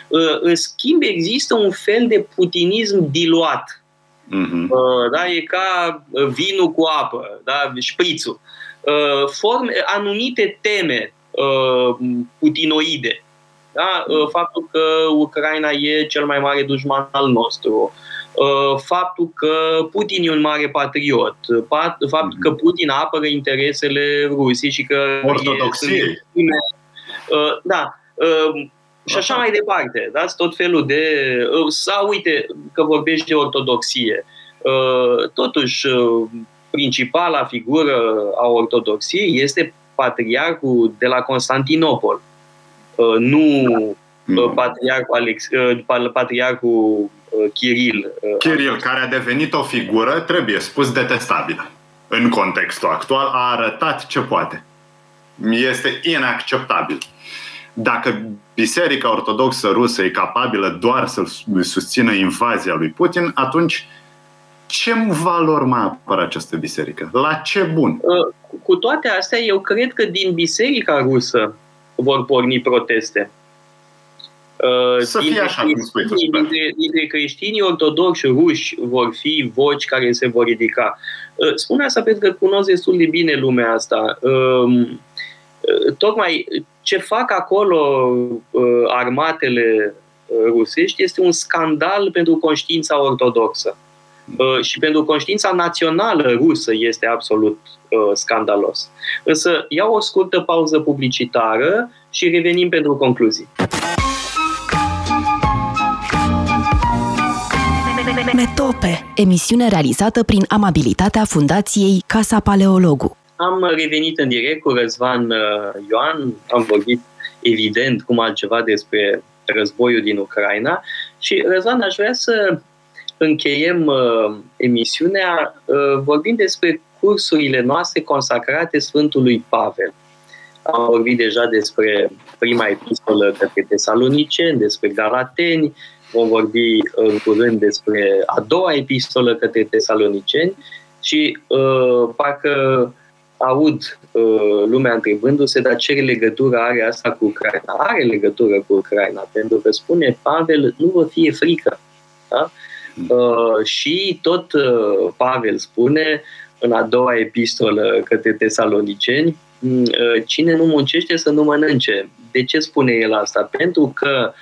Uh, în schimb, există un fel de putinism diluat. Uh-huh. Uh, da? E ca vinul cu apă, da? șprițul. Uh, forme, anumite teme uh, putinoide. Da? Uh, faptul că Ucraina e cel mai mare dușman al nostru, Uh, faptul că Putin e un mare patriot, faptul că Putin apără interesele Rusiei și că... Ortodoxie. Uh, da. Uh, și așa mai departe. Da? Tot felul de... Sau uite că vorbești de ortodoxie. Totuși, principala figură a ortodoxiei este patriarhul de la Constantinopol. Nu patriarhul, Alex, patriarhul Kiril. Kiril, care a devenit o figură, trebuie spus, detestabilă. În contextul actual a arătat ce poate. Este inacceptabil. Dacă Biserica Ortodoxă Rusă e capabilă doar să susțină invazia lui Putin, atunci ce valori mai apără această biserică? La ce bun? Cu toate astea, eu cred că din Biserica Rusă vor porni proteste. Uh, să fie așa cum spui tu, dintre, dintre creștinii ortodoxi ruși vor fi voci care se vor ridica. Uh, spun asta pentru că cunosc destul de bine lumea asta. Um, uh, tocmai ce fac acolo armatele rusești este un scandal pentru conștiința ortodoxă. și pentru conștiința națională rusă este absolut scandalos. Însă iau o scurtă pauză publicitară și revenim pentru concluzii. Metope, emisiune realizată prin amabilitatea Fundației Casa Paleologu. Am revenit în direct cu Răzvan uh, Ioan, am vorbit evident cum altceva despre războiul din Ucraina și Răzvan aș vrea să încheiem uh, emisiunea uh, vorbind despre cursurile noastre consacrate Sfântului Pavel. Am vorbit deja despre prima epistolă către tesaloniceni, despre galateni, vom vorbi în curând despre a doua epistolă către tesaloniceni și uh, parcă aud uh, lumea întrebându-se, dar ce legătură are asta cu Ucraina? Are legătură cu Ucraina, pentru că spune Pavel, nu vă fie frică. Da? Uh, și tot uh, Pavel spune în a doua epistolă către tesaloniceni, mm, uh, cine nu muncește să nu mănânce. De ce spune el asta? Pentru că uh,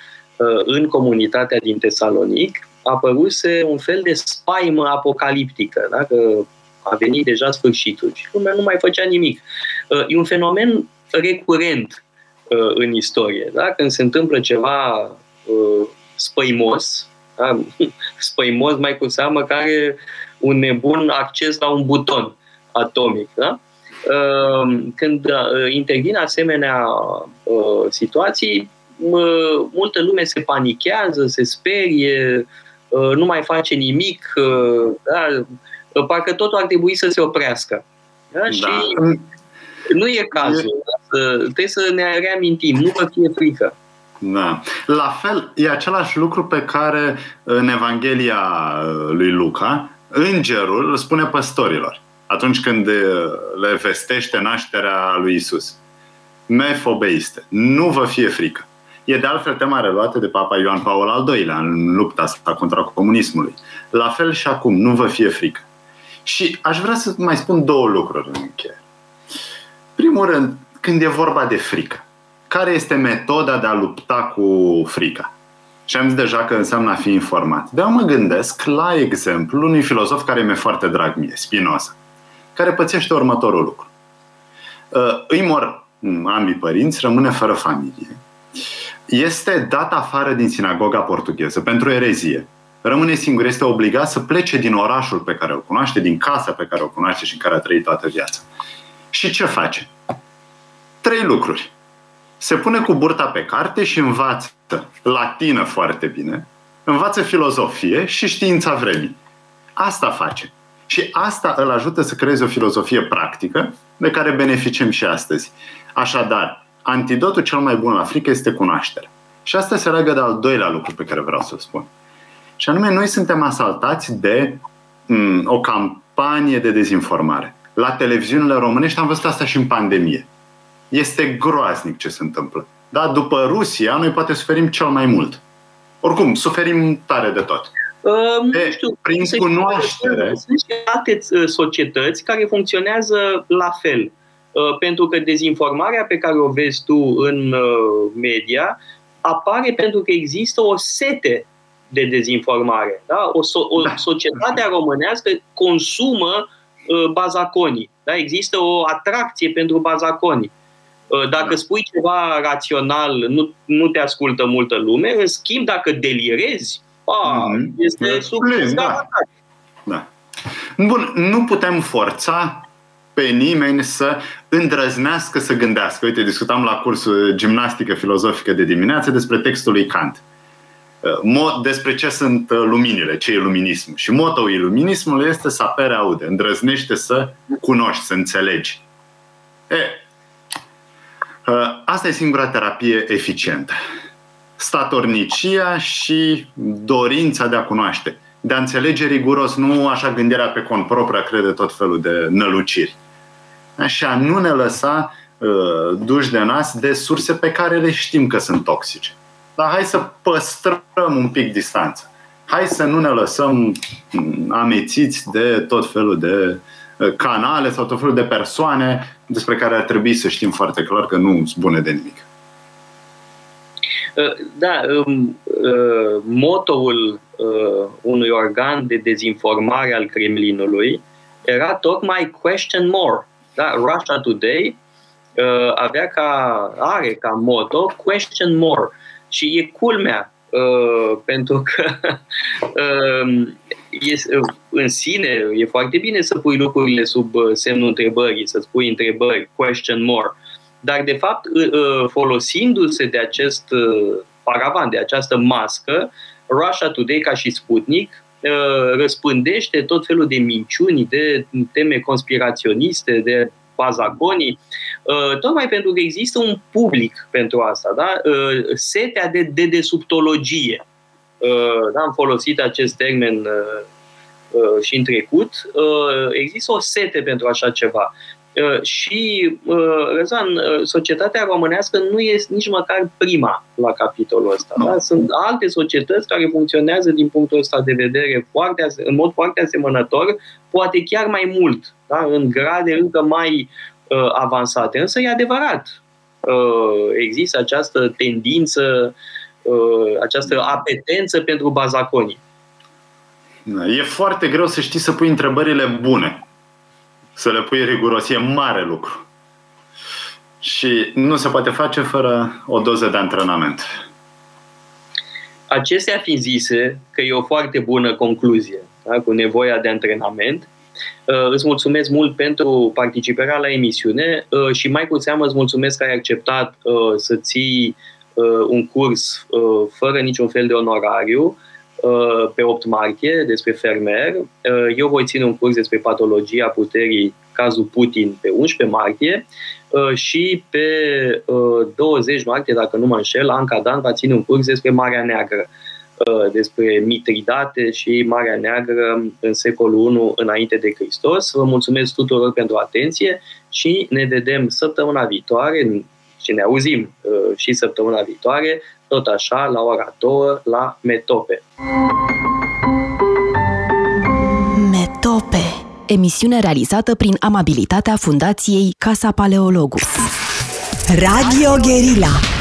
în comunitatea din Tesalonic apăruse un fel de spaimă apocaliptică, da? că a venit deja sfârșitul și lumea nu mai făcea nimic. Uh, e un fenomen recurent uh, în istorie. Da? Când se întâmplă ceva uh, spăimos, da? spăimos mai cu seamă care un nebun acces la un buton atomic. Da? Când intervin asemenea situații, multă lume se panichează, se sperie, nu mai face nimic, da? parcă totul ar trebui să se oprească. Da? Da. Și nu e cazul. E... Trebuie să ne reamintim, nu vă fie frică. Da. La fel, e același lucru pe care în Evanghelia lui Luca, îngerul îl spune păstorilor atunci când le vestește nașterea lui Isus. Mefobeiste, nu vă fie frică. E de altfel tema reluată de Papa Ioan Paul al II-lea în lupta asta contra comunismului. La fel și acum, nu vă fie frică. Și aș vrea să mai spun două lucruri în încheiere. Primul rând, când e vorba de frică. Care este metoda de a lupta cu frica? Și am zis deja că înseamnă a fi informat. Dar mă gândesc la exemplu unui filozof care mi-e foarte drag mie, Spinoza, care pățește următorul lucru. Uh, îi mor ambii părinți, rămâne fără familie. Este dat afară din sinagoga portugheză pentru erezie rămâne singur, este obligat să plece din orașul pe care îl cunoaște, din casa pe care o cunoaște și în care a trăit toată viața. Și ce face? Trei lucruri. Se pune cu burta pe carte și învață latină foarte bine, învață filozofie și știința vremii. Asta face. Și asta îl ajută să creeze o filozofie practică de care beneficiem și astăzi. Așadar, antidotul cel mai bun la frică este cunoașterea. Și asta se leagă de al doilea lucru pe care vreau să-l spun. Și anume, noi suntem asaltați de m- mm, o campanie de dezinformare. La televiziunile românești am văzut asta și în pandemie. Este groaznic ce se întâmplă. Da? După Rusia, noi poate suferim cel mai mult. Oricum, suferim tare de tot. Uh, nu de, știu, prin cunoaștere. Sunt și alte uh, societăți care funcționează la fel. Uh, pentru că dezinformarea pe care o vezi tu în uh, media apare pentru că există o sete de dezinformare. Da? O, so- o da. societate românească consumă uh, bazaconii. Da? Există o atracție pentru bazaconii. Uh, dacă da. spui ceva rațional, nu, nu te ascultă multă lume. În schimb, dacă delirezi, a, mm-hmm. este da. sub da. da. Bun, nu putem forța pe nimeni să îndrăznească să gândească. Uite, discutam la cursul gimnastică filozofică de dimineață despre textul lui Kant despre ce sunt uh, luminile, ce e luminism. Și motoul iluminismului este să apere aude, îndrăznește să cunoști, să înțelegi. E, uh, asta e singura terapie eficientă. Statornicia și dorința de a cunoaște. De a înțelege riguros, nu așa gândirea pe cont propriu, a crede tot felul de năluciri. Așa, nu ne lăsa uh, duși de nas de surse pe care le știm că sunt toxice dar hai să păstrăm un pic distanță. Hai să nu ne lăsăm amețiți de tot felul de uh, canale sau tot felul de persoane despre care ar trebui să știm foarte clar că nu sunt bune de nimic. Uh, da, um, uh, motoul uh, unui organ de dezinformare al Kremlinului era tocmai question more. Da? Russia Today uh, avea ca, are ca moto question more. Și e culmea, uh, pentru că uh, e, uh, în sine e foarte bine să pui lucrurile sub uh, semnul întrebării, să-ți pui întrebări, question more. Dar, de fapt, uh, folosindu-se de acest paravan, de această mască, Russia Today, ca și Sputnik, răspândește tot felul de minciuni, de teme conspiraționiste, de bazagonii, tocmai pentru că există un public pentru asta, da? setea de dedesubtologie. Da, am folosit acest termen și în trecut, există o sete pentru așa ceva. Și, Răzvan, societatea românească nu este nici măcar prima la capitolul ăsta. Da? Sunt alte societăți care funcționează din punctul ăsta de vedere foarte, în mod foarte asemănător, poate chiar mai mult, da? în grade încă mai avansate. Însă e adevărat, există această tendință, această apetență pentru bazaconii. E foarte greu să știi să pui întrebările bune să le pui riguros. E mare lucru. Și nu se poate face fără o doză de antrenament. Acestea fiind zise, că e o foarte bună concluzie, da? cu nevoia de antrenament, uh, îți mulțumesc mult pentru participarea la emisiune uh, și mai cu seamă îți mulțumesc că ai acceptat uh, să ții un curs fără niciun fel de onorariu Uh, pe 8 martie despre fermer. Uh, eu voi ține un curs despre patologia puterii, cazul Putin, pe 11 martie uh, și pe 20 martie, dacă nu mă înșel, Anca Dan va ține un curs despre Marea Neagră despre Mitridate și Marea Neagră în secolul I înainte de Hristos. Vă mulțumesc tuturor pentru atenție și ne vedem săptămâna viitoare și ne auzim și săptămâna viitoare tot așa, la ora 2, la Metope. Metope Emisiune realizată prin amabilitatea Fundației Casa Paleologu. Radio Guerilla